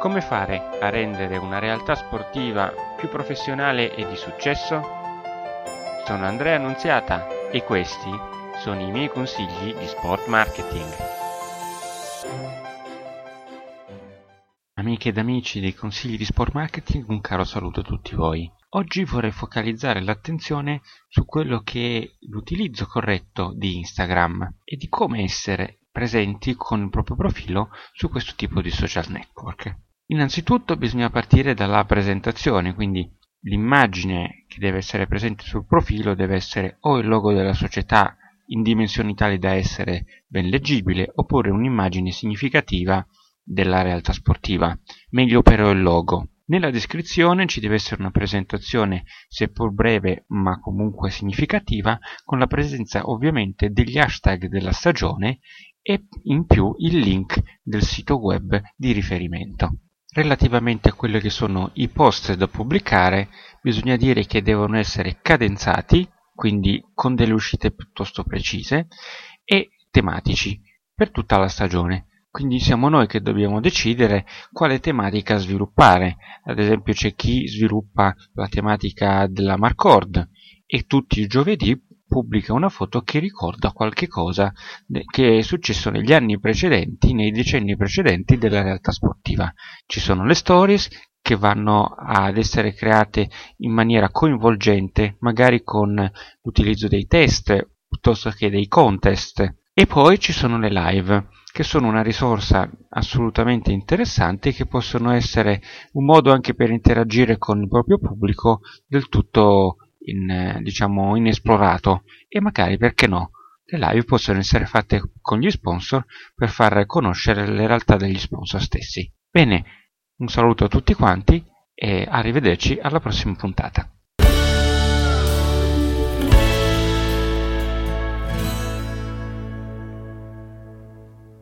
Come fare a rendere una realtà sportiva più professionale e di successo? Sono Andrea Annunziata e questi sono i miei consigli di sport marketing. Amiche ed amici dei consigli di sport marketing, un caro saluto a tutti voi. Oggi vorrei focalizzare l'attenzione su quello che è l'utilizzo corretto di Instagram e di come essere presenti con il proprio profilo su questo tipo di social network. Innanzitutto bisogna partire dalla presentazione, quindi l'immagine che deve essere presente sul profilo deve essere o il logo della società in dimensioni tali da essere ben leggibile oppure un'immagine significativa della realtà sportiva, meglio però il logo. Nella descrizione ci deve essere una presentazione seppur breve ma comunque significativa con la presenza ovviamente degli hashtag della stagione e in più il link del sito web di riferimento. Relativamente a quelli che sono i post da pubblicare, bisogna dire che devono essere cadenzati, quindi con delle uscite piuttosto precise, e tematici per tutta la stagione. Quindi siamo noi che dobbiamo decidere quale tematica sviluppare. Ad esempio c'è chi sviluppa la tematica della Marcord e tutti i giovedì pubblica una foto che ricorda qualche cosa che è successo negli anni precedenti, nei decenni precedenti della realtà sportiva. Ci sono le stories che vanno ad essere create in maniera coinvolgente, magari con l'utilizzo dei test piuttosto che dei contest. E poi ci sono le live, che sono una risorsa assolutamente interessante che possono essere un modo anche per interagire con il proprio pubblico del tutto in, diciamo, inesplorato e magari perché no le live possono essere fatte con gli sponsor per far conoscere le realtà degli sponsor stessi. Bene, un saluto a tutti quanti e arrivederci alla prossima puntata.